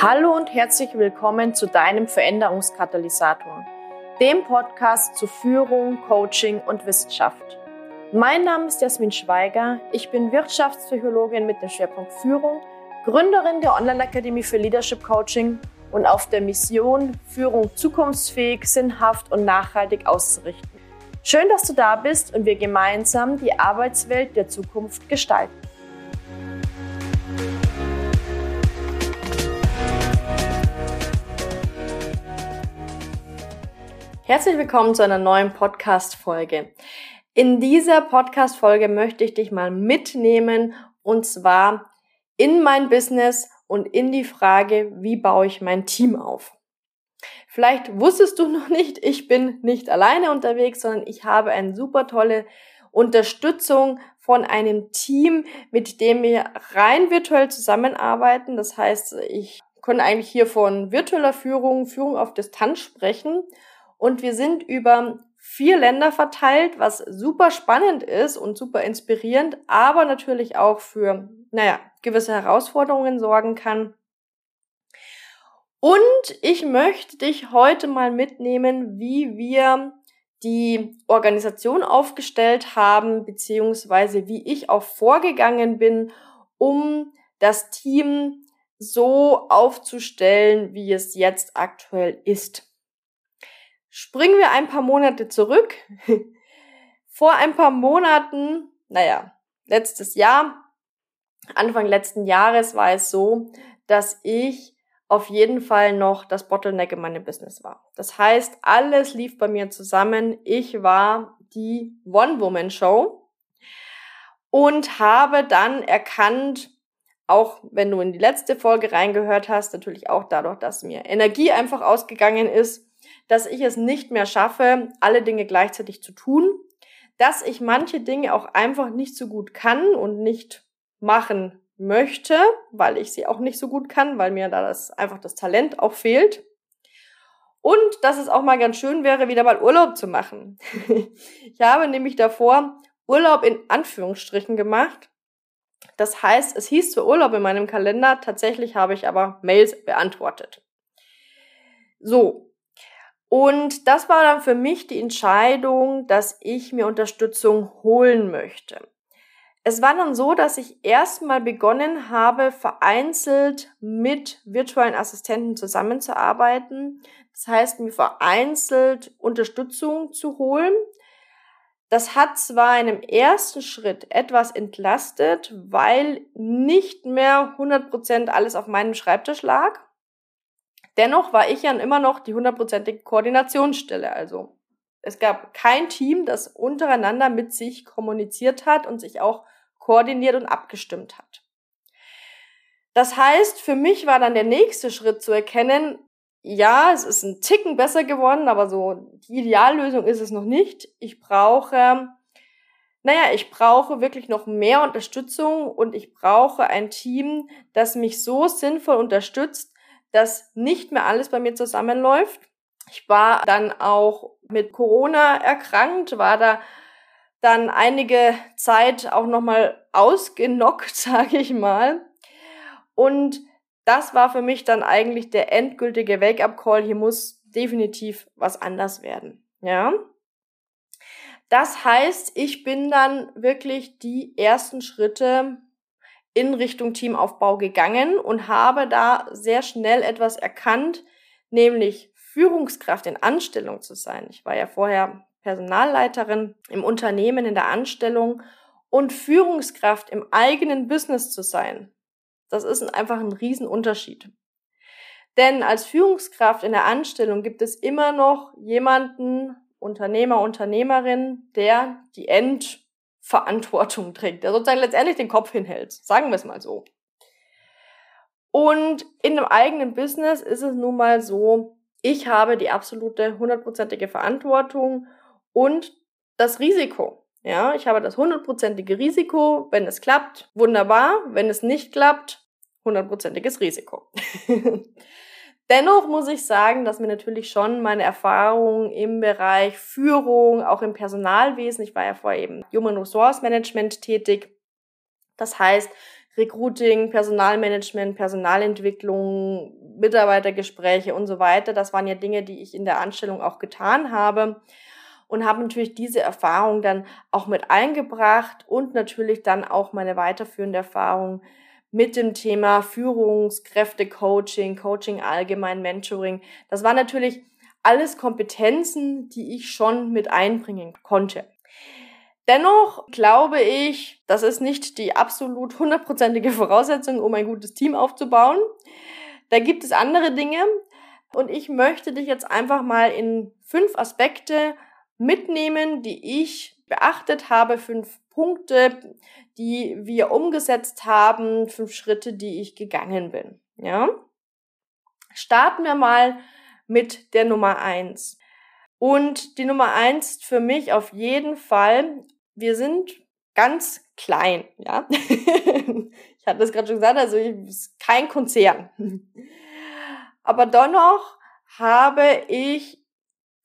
Hallo und herzlich willkommen zu deinem Veränderungskatalysator, dem Podcast zu Führung, Coaching und Wissenschaft. Mein Name ist Jasmin Schweiger, ich bin Wirtschaftspsychologin mit dem Schwerpunkt Führung, Gründerin der Online-Akademie für Leadership Coaching und auf der Mission, Führung zukunftsfähig, sinnhaft und nachhaltig auszurichten. Schön, dass du da bist und wir gemeinsam die Arbeitswelt der Zukunft gestalten. Herzlich willkommen zu einer neuen Podcast-Folge. In dieser Podcast-Folge möchte ich dich mal mitnehmen und zwar in mein Business und in die Frage, wie baue ich mein Team auf. Vielleicht wusstest du noch nicht, ich bin nicht alleine unterwegs, sondern ich habe eine super tolle Unterstützung von einem Team, mit dem wir rein virtuell zusammenarbeiten. Das heißt, ich kann eigentlich hier von virtueller Führung, Führung auf Distanz sprechen und wir sind über vier Länder verteilt, was super spannend ist und super inspirierend, aber natürlich auch für, naja, gewisse Herausforderungen sorgen kann. Und ich möchte dich heute mal mitnehmen, wie wir die Organisation aufgestellt haben, beziehungsweise wie ich auch vorgegangen bin, um das Team so aufzustellen, wie es jetzt aktuell ist. Springen wir ein paar Monate zurück. Vor ein paar Monaten, naja, letztes Jahr, Anfang letzten Jahres war es so, dass ich auf jeden Fall noch das Bottleneck in meinem Business war. Das heißt, alles lief bei mir zusammen. Ich war die One-Woman-Show und habe dann erkannt, auch wenn du in die letzte Folge reingehört hast, natürlich auch dadurch, dass mir Energie einfach ausgegangen ist, dass ich es nicht mehr schaffe, alle Dinge gleichzeitig zu tun, dass ich manche Dinge auch einfach nicht so gut kann und nicht machen möchte, weil ich sie auch nicht so gut kann, weil mir da das einfach das Talent auch fehlt. Und dass es auch mal ganz schön wäre, wieder mal Urlaub zu machen. ich habe nämlich davor Urlaub in Anführungsstrichen gemacht. Das heißt, es hieß zwar Urlaub in meinem Kalender, tatsächlich habe ich aber Mails beantwortet. So, und das war dann für mich die Entscheidung, dass ich mir Unterstützung holen möchte. Es war dann so, dass ich erstmal begonnen habe, vereinzelt mit virtuellen Assistenten zusammenzuarbeiten. Das heißt, mir vereinzelt Unterstützung zu holen. Das hat zwar in einem ersten Schritt etwas entlastet, weil nicht mehr 100% alles auf meinem Schreibtisch lag. Dennoch war ich ja immer noch die hundertprozentige Koordinationsstelle. Also es gab kein Team, das untereinander mit sich kommuniziert hat und sich auch koordiniert und abgestimmt hat. Das heißt, für mich war dann der nächste Schritt zu erkennen, ja, es ist ein Ticken besser geworden, aber so die Ideallösung ist es noch nicht. Ich brauche, naja, ich brauche wirklich noch mehr Unterstützung und ich brauche ein Team, das mich so sinnvoll unterstützt, dass nicht mehr alles bei mir zusammenläuft. Ich war dann auch mit Corona erkrankt, war da dann einige Zeit auch nochmal ausgenockt, sage ich mal. Und das war für mich dann eigentlich der endgültige Wake-up-Call. Hier muss definitiv was anders werden. Ja. Das heißt, ich bin dann wirklich die ersten Schritte in Richtung Teamaufbau gegangen und habe da sehr schnell etwas erkannt, nämlich Führungskraft in Anstellung zu sein. Ich war ja vorher Personalleiterin im Unternehmen in der Anstellung und Führungskraft im eigenen Business zu sein. Das ist einfach ein Riesenunterschied. Denn als Führungskraft in der Anstellung gibt es immer noch jemanden, Unternehmer, Unternehmerin, der die End- Verantwortung trägt, der sozusagen letztendlich den Kopf hinhält. Sagen wir es mal so. Und in einem eigenen Business ist es nun mal so, ich habe die absolute hundertprozentige Verantwortung und das Risiko. Ja, ich habe das hundertprozentige Risiko. Wenn es klappt, wunderbar. Wenn es nicht klappt, hundertprozentiges Risiko. Dennoch muss ich sagen, dass mir natürlich schon meine Erfahrungen im Bereich Führung, auch im Personalwesen, ich war ja vorher eben Human Resource Management tätig, das heißt Recruiting, Personalmanagement, Personalentwicklung, Mitarbeitergespräche und so weiter. Das waren ja Dinge, die ich in der Anstellung auch getan habe und habe natürlich diese Erfahrung dann auch mit eingebracht und natürlich dann auch meine weiterführende Erfahrung mit dem Thema Führungskräfte-Coaching, Coaching allgemein, Mentoring. Das waren natürlich alles Kompetenzen, die ich schon mit einbringen konnte. Dennoch glaube ich, das ist nicht die absolut hundertprozentige Voraussetzung, um ein gutes Team aufzubauen. Da gibt es andere Dinge. Und ich möchte dich jetzt einfach mal in fünf Aspekte mitnehmen, die ich beachtet habe, fünf Punkte, die wir umgesetzt haben, fünf Schritte, die ich gegangen bin. Ja? Starten wir mal mit der Nummer eins. Und die Nummer eins für mich auf jeden Fall, wir sind ganz klein, ja. ich hatte das gerade schon gesagt, also ist kein Konzern. Aber dennoch habe ich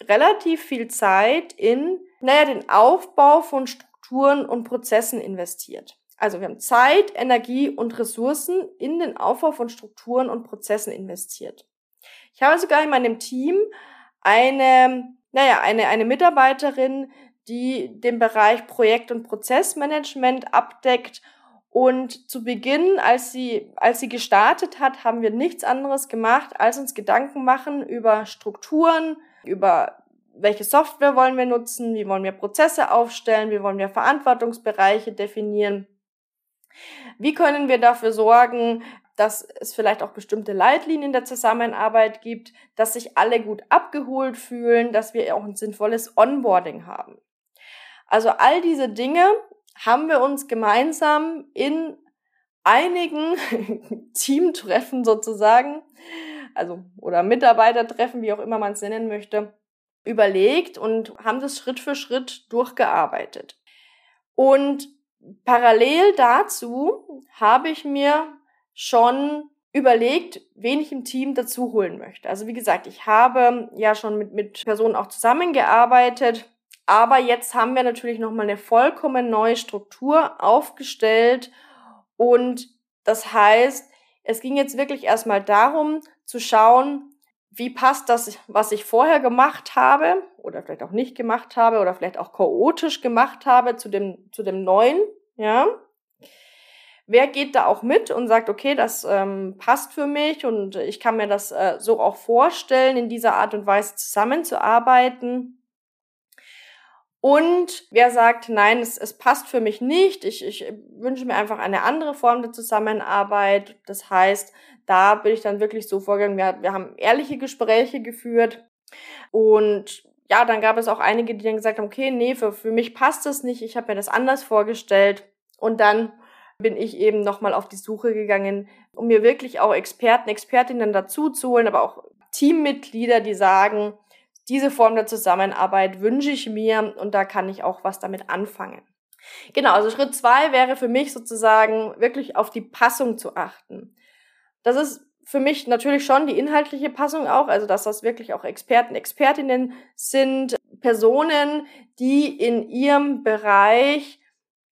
relativ viel Zeit in, naja, den Aufbau von Strukturen und Prozessen investiert. Also wir haben Zeit, Energie und Ressourcen in den Aufbau von Strukturen und Prozessen investiert. Ich habe sogar in meinem Team eine, naja, eine, eine Mitarbeiterin, die den Bereich Projekt- und Prozessmanagement abdeckt. Und zu Beginn, als sie, als sie gestartet hat, haben wir nichts anderes gemacht, als uns Gedanken machen über Strukturen, über welche Software wollen wir nutzen, wie wollen wir Prozesse aufstellen, wie wollen wir Verantwortungsbereiche definieren. Wie können wir dafür sorgen, dass es vielleicht auch bestimmte Leitlinien der Zusammenarbeit gibt, dass sich alle gut abgeholt fühlen, dass wir auch ein sinnvolles Onboarding haben. Also all diese Dinge haben wir uns gemeinsam in einigen Teamtreffen sozusagen, also oder Mitarbeitertreffen, wie auch immer man es nennen möchte, überlegt und haben das Schritt für Schritt durchgearbeitet. Und parallel dazu habe ich mir schon überlegt, wen ich im Team dazu holen möchte. Also wie gesagt, ich habe ja schon mit, mit Personen auch zusammengearbeitet, aber jetzt haben wir natürlich nochmal eine vollkommen neue Struktur aufgestellt und das heißt, es ging jetzt wirklich erstmal darum zu schauen, wie passt das, was ich vorher gemacht habe oder vielleicht auch nicht gemacht habe oder vielleicht auch chaotisch gemacht habe zu dem, zu dem neuen, ja. Wer geht da auch mit und sagt, okay, das ähm, passt für mich und ich kann mir das äh, so auch vorstellen, in dieser Art und Weise zusammenzuarbeiten. Und wer sagt, nein, es, es passt für mich nicht, ich, ich wünsche mir einfach eine andere Form der Zusammenarbeit. Das heißt, da bin ich dann wirklich so vorgegangen, wir, wir haben ehrliche Gespräche geführt und ja, dann gab es auch einige, die dann gesagt haben, okay, nee, für, für mich passt das nicht, ich habe mir das anders vorgestellt. Und dann bin ich eben nochmal auf die Suche gegangen, um mir wirklich auch Experten, Expertinnen dazu zu holen, aber auch Teammitglieder, die sagen, diese Form der Zusammenarbeit wünsche ich mir und da kann ich auch was damit anfangen. Genau, also Schritt zwei wäre für mich sozusagen wirklich auf die Passung zu achten. Das ist für mich natürlich schon die inhaltliche Passung auch, also dass das wirklich auch Experten, Expertinnen sind, Personen, die in ihrem Bereich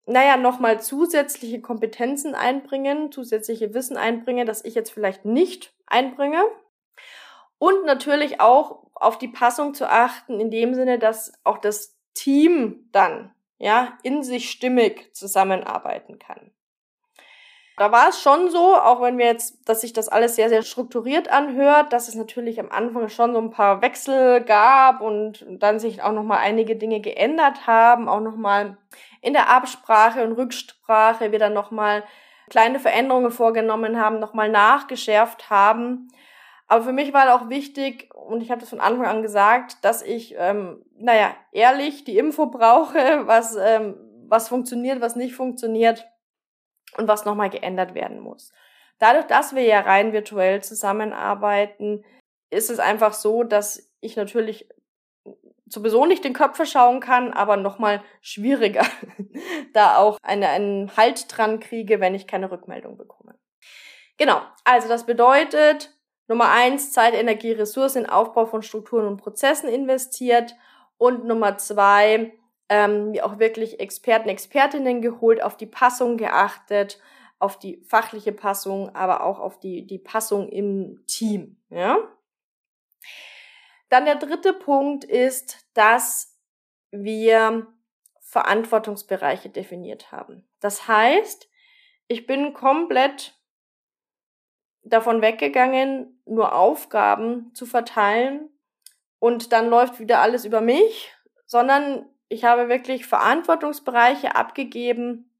naja, nochmal zusätzliche Kompetenzen einbringen, zusätzliche Wissen einbringen, das ich jetzt vielleicht nicht einbringe. Und natürlich auch auf die Passung zu achten, in dem Sinne, dass auch das Team dann, ja, in sich stimmig zusammenarbeiten kann. Da war es schon so, auch wenn wir jetzt, dass sich das alles sehr, sehr strukturiert anhört, dass es natürlich am Anfang schon so ein paar Wechsel gab und dann sich auch nochmal einige Dinge geändert haben, auch nochmal in der Absprache und Rücksprache dann nochmal kleine Veränderungen vorgenommen haben, nochmal nachgeschärft haben. Aber für mich war auch wichtig, und ich habe das von Anfang an gesagt, dass ich, ähm, naja, ehrlich die Info brauche, was, ähm, was funktioniert, was nicht funktioniert und was nochmal geändert werden muss. Dadurch, dass wir ja rein virtuell zusammenarbeiten, ist es einfach so, dass ich natürlich sowieso nicht den Köpfe schauen kann, aber nochmal schwieriger, da auch eine, einen Halt dran kriege, wenn ich keine Rückmeldung bekomme. Genau, also das bedeutet, Nummer eins, Zeit, Energie, Ressourcen in Aufbau von Strukturen und Prozessen investiert und Nummer zwei, ähm, auch wirklich Experten, Expertinnen geholt, auf die Passung geachtet, auf die fachliche Passung, aber auch auf die, die Passung im Team, ja. Dann der dritte Punkt ist, dass wir Verantwortungsbereiche definiert haben. Das heißt, ich bin komplett davon weggegangen, nur Aufgaben zu verteilen und dann läuft wieder alles über mich, sondern ich habe wirklich Verantwortungsbereiche abgegeben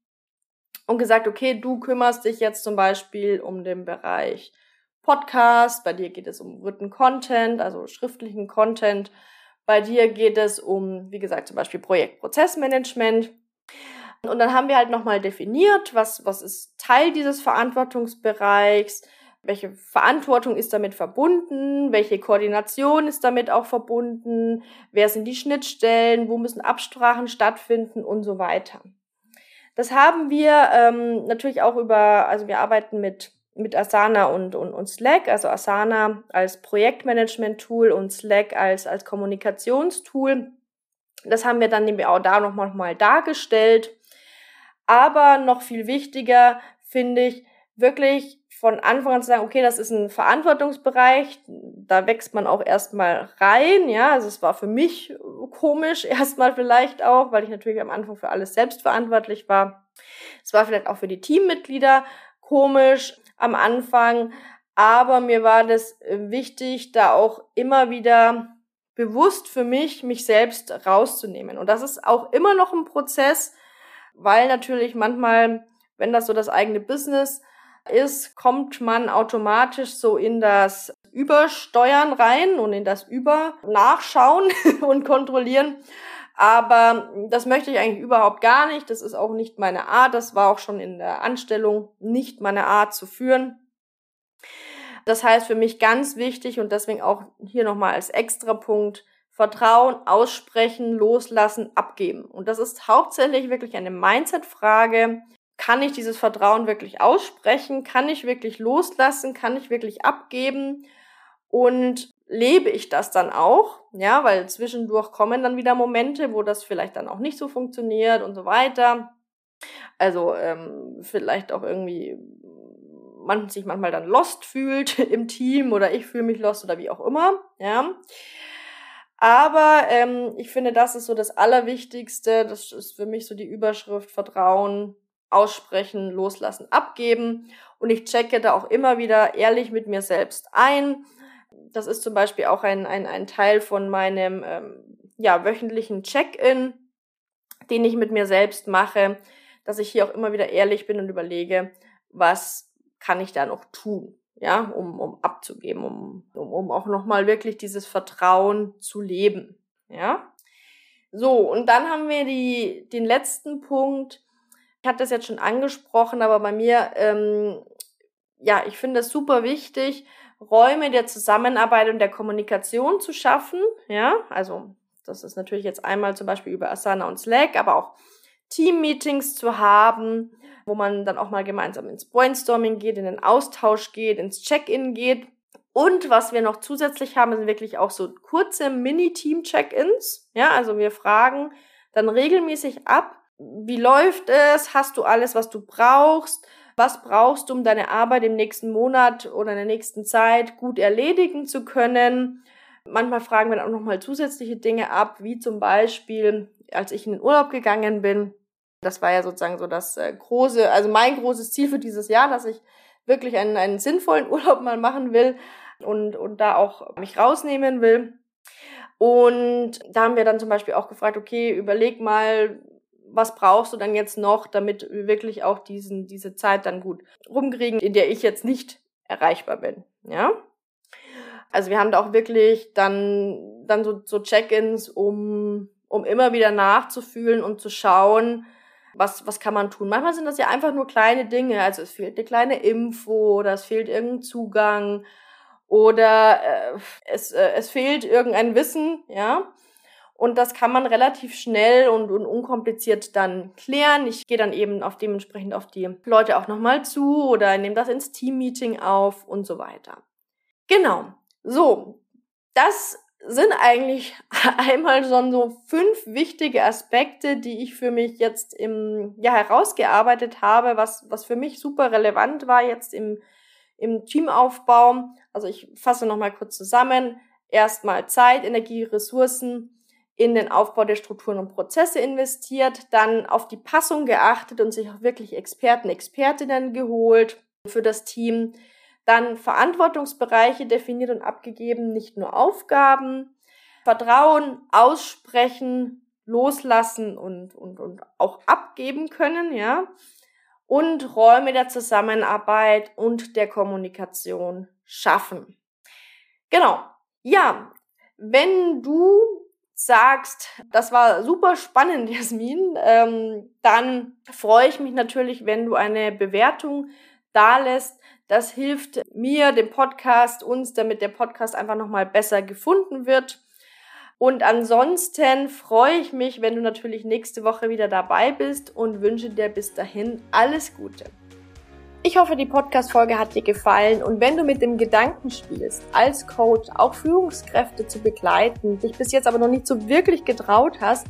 und gesagt, okay, du kümmerst dich jetzt zum Beispiel um den Bereich Podcast, bei dir geht es um Written Content, also schriftlichen Content, bei dir geht es um, wie gesagt, zum Beispiel Projektprozessmanagement. Und dann haben wir halt nochmal definiert, was, was ist Teil dieses Verantwortungsbereichs, welche Verantwortung ist damit verbunden, welche Koordination ist damit auch verbunden, wer sind die Schnittstellen, wo müssen Absprachen stattfinden und so weiter. Das haben wir ähm, natürlich auch über, also wir arbeiten mit mit Asana und, und, und Slack, also Asana als Projektmanagement-Tool und Slack als, als Kommunikationstool. Das haben wir dann eben auch da nochmal noch mal dargestellt. Aber noch viel wichtiger finde ich wirklich von Anfang an zu sagen, okay, das ist ein Verantwortungsbereich, da wächst man auch erstmal rein, ja, also es war für mich komisch erstmal vielleicht auch, weil ich natürlich am Anfang für alles selbst verantwortlich war. Es war vielleicht auch für die Teammitglieder komisch, am Anfang. Aber mir war das äh, wichtig, da auch immer wieder bewusst für mich, mich selbst rauszunehmen. Und das ist auch immer noch ein Prozess, weil natürlich manchmal, wenn das so das eigene Business ist, kommt man automatisch so in das Übersteuern rein und in das Übernachschauen und kontrollieren. Aber das möchte ich eigentlich überhaupt gar nicht. Das ist auch nicht meine Art. Das war auch schon in der Anstellung nicht meine Art zu führen. Das heißt für mich ganz wichtig und deswegen auch hier nochmal als extra Punkt, Vertrauen, aussprechen, loslassen, abgeben. Und das ist hauptsächlich wirklich eine Mindset-Frage. Kann ich dieses Vertrauen wirklich aussprechen? Kann ich wirklich loslassen? Kann ich wirklich abgeben? Und lebe ich das dann auch, ja, weil zwischendurch kommen dann wieder Momente, wo das vielleicht dann auch nicht so funktioniert und so weiter. Also ähm, vielleicht auch irgendwie man sich manchmal dann lost fühlt im Team oder ich fühle mich lost oder wie auch immer, ja. Aber ähm, ich finde, das ist so das Allerwichtigste. Das ist für mich so die Überschrift Vertrauen, aussprechen, loslassen, abgeben. Und ich checke da auch immer wieder ehrlich mit mir selbst ein das ist zum Beispiel auch ein, ein, ein Teil von meinem ähm, ja, wöchentlichen Check-in, den ich mit mir selbst mache, dass ich hier auch immer wieder ehrlich bin und überlege, was kann ich da noch tun, ja, um, um abzugeben, um, um, um auch nochmal wirklich dieses Vertrauen zu leben, ja. So, und dann haben wir die, den letzten Punkt. Ich hatte das jetzt schon angesprochen, aber bei mir, ähm, ja, ich finde es super wichtig, Räume der Zusammenarbeit und der Kommunikation zu schaffen. Ja, also das ist natürlich jetzt einmal zum Beispiel über Asana und Slack, aber auch Team-Meetings zu haben, wo man dann auch mal gemeinsam ins Brainstorming geht, in den Austausch geht, ins Check-in geht. Und was wir noch zusätzlich haben, sind wirklich auch so kurze Mini-Team-Check-ins. Ja, also wir fragen dann regelmäßig ab, wie läuft es? Hast du alles, was du brauchst? was brauchst du, um deine Arbeit im nächsten Monat oder in der nächsten Zeit gut erledigen zu können. Manchmal fragen wir dann auch nochmal zusätzliche Dinge ab, wie zum Beispiel, als ich in den Urlaub gegangen bin. Das war ja sozusagen so das äh, große, also mein großes Ziel für dieses Jahr, dass ich wirklich einen, einen sinnvollen Urlaub mal machen will und, und da auch mich rausnehmen will. Und da haben wir dann zum Beispiel auch gefragt, okay, überleg mal, was brauchst du dann jetzt noch, damit wir wirklich auch diesen, diese Zeit dann gut rumkriegen, in der ich jetzt nicht erreichbar bin, ja? Also wir haben da auch wirklich dann, dann so, so Check-ins, um, um immer wieder nachzufühlen und zu schauen, was, was kann man tun. Manchmal sind das ja einfach nur kleine Dinge, also es fehlt eine kleine Info oder es fehlt irgendein Zugang oder äh, es, äh, es fehlt irgendein Wissen, ja. Und das kann man relativ schnell und, und unkompliziert dann klären. Ich gehe dann eben auf dementsprechend auf die Leute auch nochmal zu oder nehme das ins Team-Meeting auf und so weiter. Genau. So, das sind eigentlich einmal schon so fünf wichtige Aspekte, die ich für mich jetzt im, ja, herausgearbeitet habe, was, was für mich super relevant war jetzt im, im Teamaufbau. Also ich fasse nochmal kurz zusammen. Erstmal Zeit, Energie, Ressourcen in den Aufbau der Strukturen und Prozesse investiert, dann auf die Passung geachtet und sich auch wirklich Experten, Expertinnen geholt für das Team, dann Verantwortungsbereiche definiert und abgegeben, nicht nur Aufgaben, Vertrauen aussprechen, loslassen und, und, und auch abgeben können, ja, und Räume der Zusammenarbeit und der Kommunikation schaffen. Genau. Ja, wenn du sagst, das war super spannend, Jasmin, ähm, dann freue ich mich natürlich, wenn du eine Bewertung da lässt. Das hilft mir, dem Podcast, uns, damit der Podcast einfach nochmal besser gefunden wird. Und ansonsten freue ich mich, wenn du natürlich nächste Woche wieder dabei bist und wünsche dir bis dahin alles Gute. Ich hoffe, die Podcast-Folge hat dir gefallen. Und wenn du mit dem Gedanken spielst, als Coach auch Führungskräfte zu begleiten, dich bis jetzt aber noch nicht so wirklich getraut hast,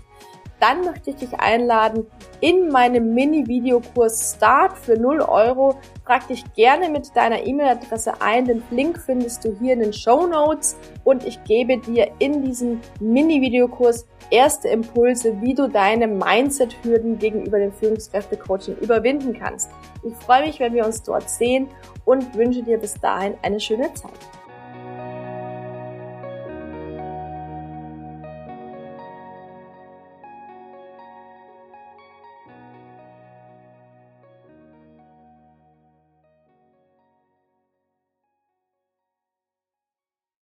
dann möchte ich dich einladen in meinem Mini-Videokurs Start für 0 Euro. Trag dich gerne mit deiner E-Mail-Adresse ein. Den Link findest du hier in den Show Notes und ich gebe dir in diesem Mini-Videokurs erste Impulse, wie du deine Mindset-Hürden gegenüber dem Führungskräfte-Coaching überwinden kannst. Ich freue mich, wenn wir uns dort sehen und wünsche dir bis dahin eine schöne Zeit.